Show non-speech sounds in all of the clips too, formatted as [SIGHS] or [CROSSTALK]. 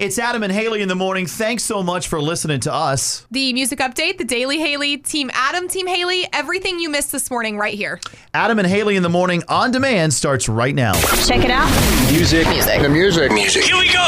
It's Adam and Haley in the morning. Thanks so much for listening to us. The music update, the Daily Haley, Team Adam, Team Haley, everything you missed this morning right here. Adam and Haley in the morning on demand starts right now. Check it out. Music. Music. The music. Music. Here we go.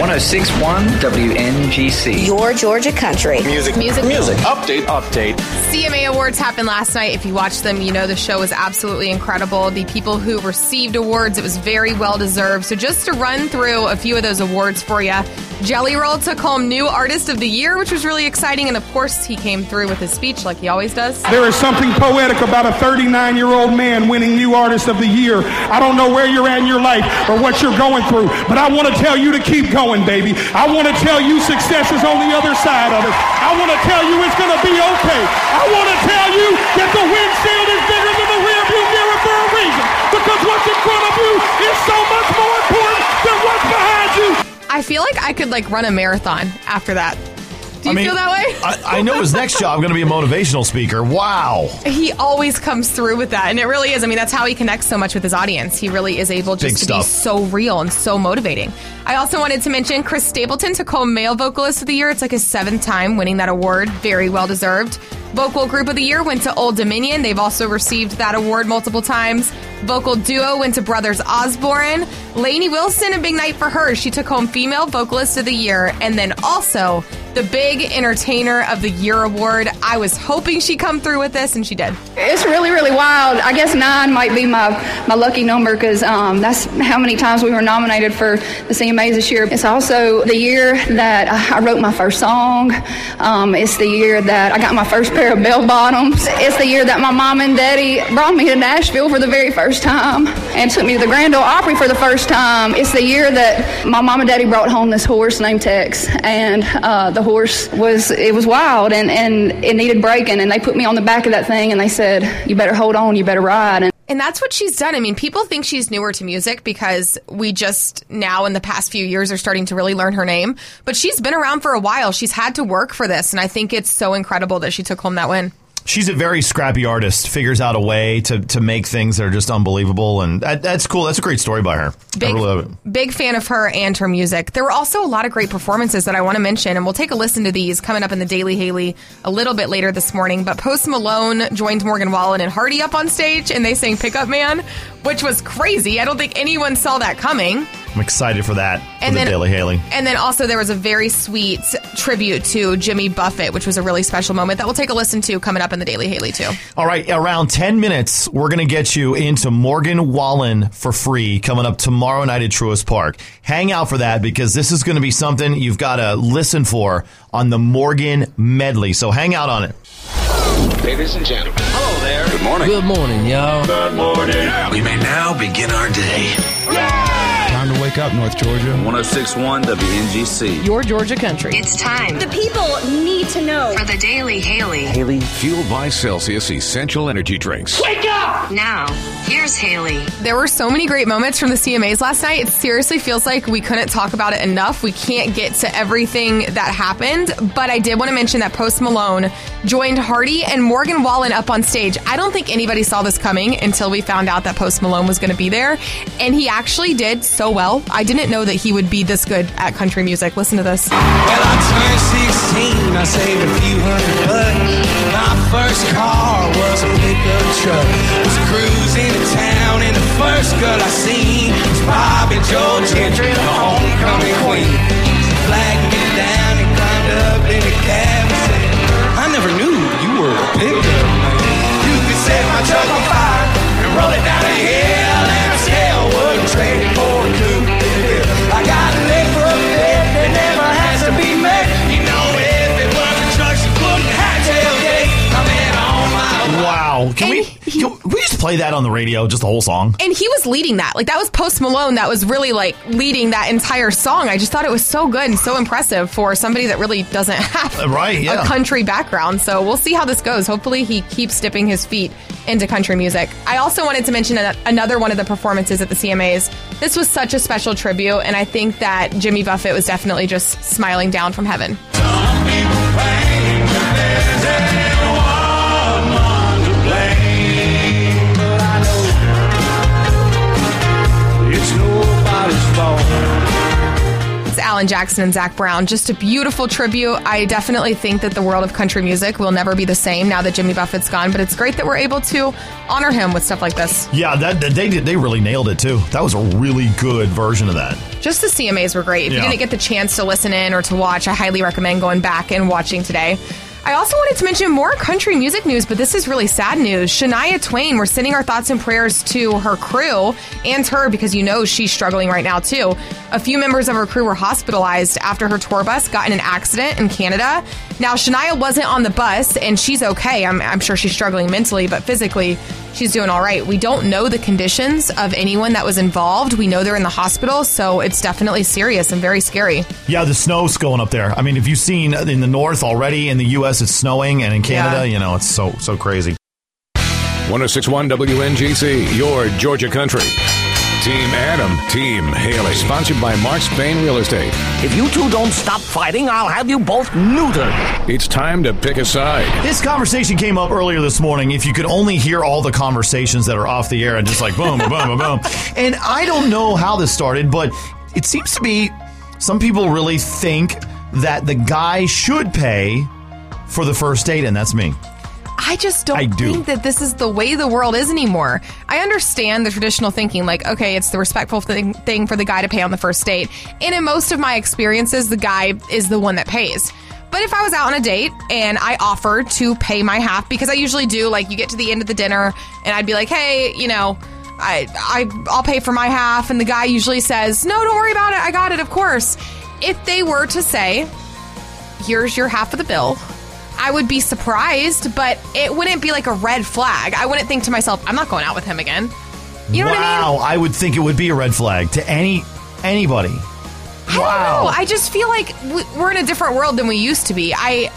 1061 WNGC. Your Georgia country. Music. Music. Music. Update. Update. CMA Awards happened last night. If you watched them, you know the show was absolutely incredible. The people who received awards, it was very well deserved. So just to run through a few of those awards for you. Jelly Roll took home New Artist of the Year, which was really exciting. And of course, he came through with his speech like he always does. There is something poetic about a 39 year old man winning New Artist of the Year. I don't know where you're at in your life or what you're going through, but I want to tell you to keep going, baby. I want to tell you success is on the other side of it. I want to tell you it's going to be okay. I want to tell you that the windshield is bigger than the rearview mirror for a reason because what's in front of you is so much more important than what's behind you. I feel like I could like run a marathon after that. Do you I mean, feel that way? I, I know his next job going to be a motivational speaker. Wow. he always comes through with that and it really is. I mean that's how he connects so much with his audience. He really is able Big just to be so real and so motivating. I also wanted to mention chris stapleton took home male vocalist of the year. It's like his seventh time winning that award. Very well deserved vocal group of the year went to old dominion. They've also received that award multiple times vocal duo went to brothers osborne lainey wilson a big night for her she took home female vocalist of the year and then also the big entertainer of the year award i was hoping she'd come through with this and she did It's really, really wild. I guess nine might be my, my lucky number because um, that's how many times we were nominated for the CMAs this year. It's also the year that I wrote my first song. Um, it's the year that I got my first pair of bell bottoms. It's the year that my mom and daddy brought me to Nashville for the very first time and took me to the Grand Ole Opry for the first time. It's the year that my mom and daddy brought home this horse named Tex, and uh, the horse was it was wild and, and it needed breaking, and they put me on the back of that thing and they said, "You better hold on, you better ride." And And that's what she's done. I mean, people think she's newer to music because we just now in the past few years are starting to really learn her name. But she's been around for a while. She's had to work for this. And I think it's so incredible that she took home that win. She's a very scrappy artist, figures out a way to, to make things that are just unbelievable. And that, that's cool. That's a great story by her. I Big, really love it. big fan of her and her music. There were also a lot of great performances that I want to mention, and we'll take a listen to these coming up in the Daily Haley a little bit later this morning. But Post Malone joined Morgan Wallen and Hardy up on stage, and they sang Pickup Man, which was crazy. I don't think anyone saw that coming. I'm excited for that. And for the then- Daily Haley. And then also there was a very sweet tribute to Jimmy Buffett, which was a really special moment that we'll take a listen to coming up in the Daily Haley too. All right, around 10 minutes, we're going to get you into Morgan Wallen for free coming up tomorrow night at Truist Park. Hang out for that because this is going to be something you've got to listen for on the Morgan Medley. So hang out on it. Ladies and gentlemen. Hello there. Good morning. Good morning, y'all. Good morning. We may now begin our day. Time to wake up, North Georgia. 1061 WNGC. Your Georgia country. It's time The people need to know. for the Daily Haley. Haley. Fueled by Celsius Essential Energy Drinks. Wake up! Now, here's Haley. There were so many great moments from the CMAs last night. It seriously feels like we couldn't talk about it enough. We can't get to everything that happened, but I did want to mention that Post Malone joined Hardy and Morgan Wallen up on stage. I don't think anybody saw this coming until we found out that Post Malone was going to be there, and he actually did so well. I didn't know that he would be this good at country music. Listen to this. Well, I turned 16, I saved a few hundred bucks. My first car was a pickup truck. Was cruising to town, and the first girl I seen was Bobby Joe Gentry, the homecoming queen. Flagged me down Wow. Can we, can we just play play that on the radio, just the whole song. And he was leading that. Like that was Post Malone that was really like leading that entire song. I just thought it was so good and so impressive for somebody that really doesn't [LAUGHS] have Uh, right, yeah. a country background. So we'll see how this goes. Hopefully he keeps dipping his feet into country music. I also wanted to mention an- another one of the performances at the CMAs. This was such a special tribute and I think that Jimmy Buffett was definitely just smiling down from heaven. It's Alan Jackson and Zac Brown. Just a beautiful tribute. I definitely think that the world of country music will never be the same now that Jimmy Buffett's gone, but it's great that we're able to honor him with stuff like this. Yeah, that, that- they did, they really nailed it too. That was a really good version of that. Just the CMAs were great. If Yeah. you didn't get the chance to listen in or to watch, I highly recommend going back and watching today. I also wanted to mention more country music news, but this is really sad news. Shania Twain, we're sending our thoughts and prayers to her crew and her because you know she's struggling right now too. A few members of her crew were hospitalized after her tour bus got in an accident in Canada. Now, Shania wasn't on the bus and she's okay. I'm, I'm sure she's struggling mentally, but physically, she's doing all right. We don't know the conditions of anyone that was involved. We know they're in the hospital, so it's definitely serious and very scary. Yeah, the snow's going up there. I mean, if you've seen in the north already, in the U.S. it's snowing, and in Canada, Yeah. you know, it's so so crazy. 1061 WNGC, your Georgia country. Team Adam, Team Haley. Sponsored by Mark Spain Real Estate. If you two don't stop fighting, I'll have you both neutered. It's time to pick a side. This conversation came up earlier this morning. If you could only hear all the conversations that are off the air and just like boom, boom, boom, boom. [LAUGHS] And I don't know how this started, but it seems to be some people really think that the guy should pay for the first date, and that's me. I just don't I do. think that this is the way the world is anymore. I understand the traditional thinking, like, okay, it's the respectful thing, thing for the guy to pay on the first date. And in most of my experiences, the guy is the one that pays. But if I was out on a date and I offered to pay my half, because I usually do, like, you get to the end of the dinner and I'd be like, hey, you know, I, I, I'll pay for my half. And the guy usually says, no, don't worry about it. I got it, of course. If they were to say, here's your half of the bill. I would be surprised, but it wouldn't be like a red flag. I wouldn't think to myself, I'm not going out with him again. You know wow, what I mean? I would think it would be a red flag to any anybody. I don't know. I just feel like we- we're in a different world than we used to be. I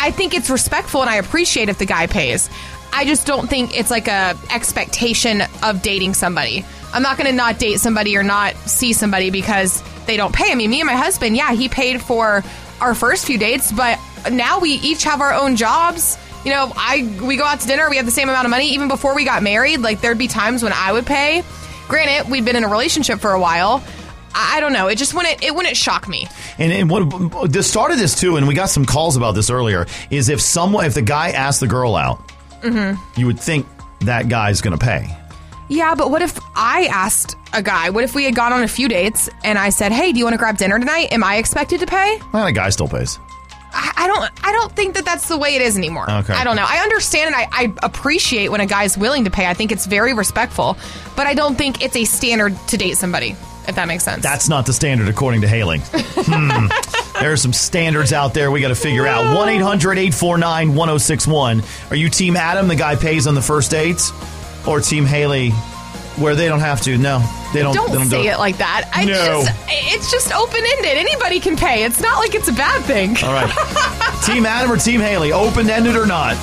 I think it's respectful and I appreciate if the guy pays. I just don't think it's like a expectation of dating somebody. I'm not going to not date somebody or not see somebody because they don't pay. I mean, me and my husband, yeah, he paid for our first few dates, but now we each have our own jobs. You know, I we go out to dinner, we have the same amount of money even before we got married. Like there'd be times when I would pay. Granted, we'd been in a relationship for a while. I don't know. It just wouldn't it wouldn't shock me. And, and what the start of this too, and we got some calls about this earlier, is if someone, if the guy asked the girl out, Mm-hmm. you would think that guy's going to pay. Yeah, but what if I asked a guy? What if we had gone on a few dates and I said, "Hey, do you want to grab dinner tonight?" Am I expected to pay? Well, the guy still pays. I, don't. I don't think that that's the way it is anymore. Okay. I don't know. I understand and I, I appreciate when a guy's willing to pay. I think it's very respectful, but I don't think it's a standard to date somebody. If that makes sense. That's not the standard according to Haley. [LAUGHS] hmm. There are some standards out there we got to figure out. 1 800 849 1061. Are you Team Adam, the guy pays on the first dates? Or Team Haley, where they don't have to? No, they don't. don't, they don't say do it like that. I No. just, it's just open ended. Anybody can pay. It's not like it's a bad thing. All right. [LAUGHS] Team Adam or Team Haley, open ended or not?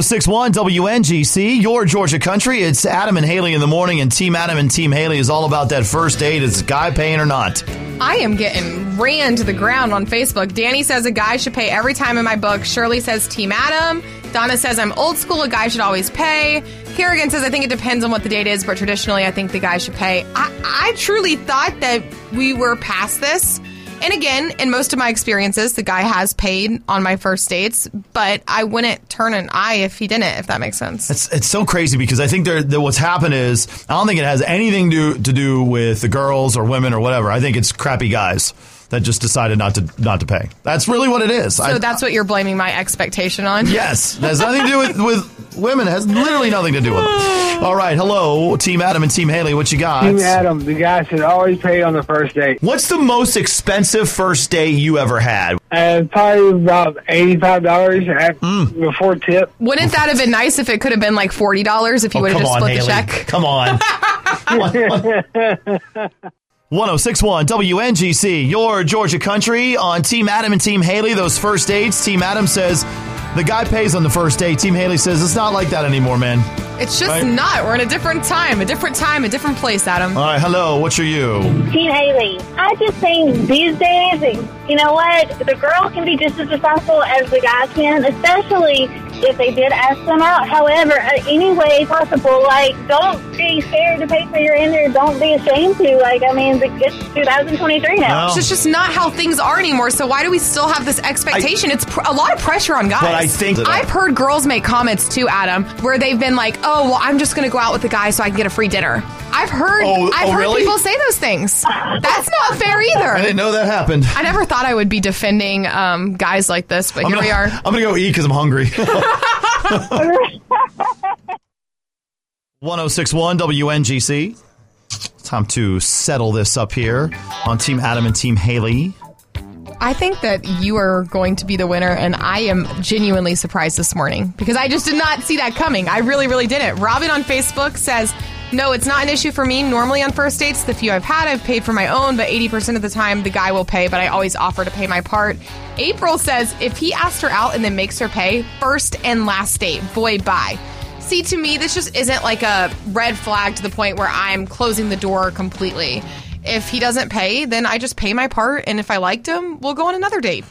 61 WNGC, your Georgia country. It's Adam and Haley in the morning, and Team Adam and Team Haley is all about that first date. Is the guy paying or not? I am getting ran to the ground on Facebook. Danny says a guy should pay every time in my book. Shirley says Team Adam. Donna says I'm old school. A guy should always pay. Kerrigan says I think it depends on what the date is, but traditionally I think the guy should pay. I, I truly thought that we were past this. And again, in most of my experiences, the guy has paid on my first dates, but I wouldn't turn an eye if he didn't, if that makes sense. It's it's so crazy because I think there that what's happened is I don't think it has anything to to do with the girls or women or whatever. I think it's crappy guys. That just decided not to not to pay. That's really what it is. So I- that's what you're blaming my expectation on? [LAUGHS] Yes, it has nothing to do with, with women. It has literally nothing to do with them. [SIGHS] All right, hello, Team Adam and Team Haley. What you got? Team Adam, the guy should always pay on the first date. What's the most expensive first date you ever had? And probably about eighty-five dollars Mm. before tip. Wouldn't that have been nice if it could have been like forty dollars if you Oh, would have just on, split the Haley. check? Come on. [LAUGHS] [LAUGHS] 1061 WNGC, your Georgia country on Team Adam and Team Haley. Those first dates. Team Adam says the guy pays on the first date. Team Haley says it's not like that anymore, man. It's just Right. not. We're in a different time, a different time, a different place, Adam. All right, hello, what's your you? Team Haley. I just think these days, you know what? The girl can be just as responsible as the guy can, especially if they did ask them out. However, uh, any way possible, like, don't be scared to pay for your dinner. Don't be ashamed to. Like, I mean, it's 2023 now. No. It's just, just not how things are anymore. So why do we still have this expectation? it's pr- a lot of pressure on guys. But I think I've heard girls make comments too, Adam, where they've been like, "Oh, well, I'm just going to go out with the guy so I can get a free dinner." I've heard, Oh, I've oh, heard really? people say those things. That's not fair either. I didn't know that happened. I never thought I would be defending um, guys like this, but I'm here gonna, we are. [LAUGHS] I'm gonna go eat because I'm hungry. [LAUGHS] 1061 WNGC. Time to settle this up here on Team Adam and Team Haley. I think that you are going to be the winner, and I am genuinely surprised this morning because I just did not see that coming. I really, really didn't. Robin on Facebook says, No, it's not an issue for me. Normally on first dates, the few I've had, I've paid for my own, but 80% of the time the guy will pay, but I always offer to pay my part. April says, If he asked her out and then makes her pay, first and last date, boy, bye. See, to me, this just isn't like a red flag to the point where I'm closing the door completely. If he doesn't pay, then I just pay my part, and if I liked him, we'll go on another date.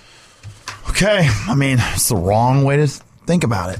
Okay, I mean, it's the wrong way to think about it.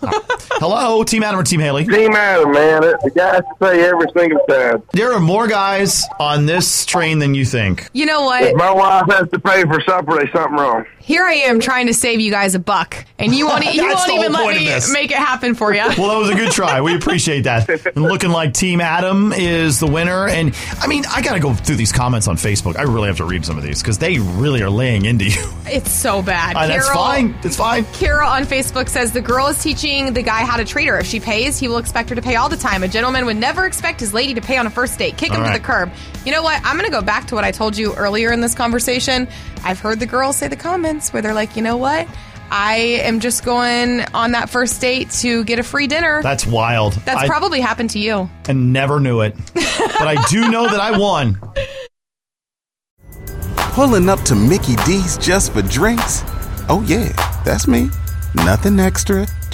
Hello, Team Adam or Team Haley? Team Adam, man. The guys pay every single time. There are more guys on this train than you think. You know what? If my wife has to pay for supper, there's something wrong. Here I am trying to save you guys a buck, and you won't, [LAUGHS] you won't even let me make it happen for you. Well, that was a good try. We [LAUGHS] appreciate that. And looking like Team Adam is the winner. And I mean, I got to go through these comments on Facebook. I really have to read some of these because they really are laying into you. It's so bad. Uh, that's fine. It's fine. Kira on Facebook says the girl is teaching the guy how to treat her. If she pays, he will expect her to pay all the time. A gentleman would never expect his lady to pay on a first date. Kick him All to the curb. You know what? I'm going to go back to what I told you earlier in this conversation. I've heard the girls say the comments where they're like, you know what? I am just going on that first date to get a free dinner. That's wild. That's I- probably happened to you. and never knew it. but I do know that I won. [LAUGHS] Pulling up to Mickey D's just for drinks? Oh, yeah, that's me. Nothing extra,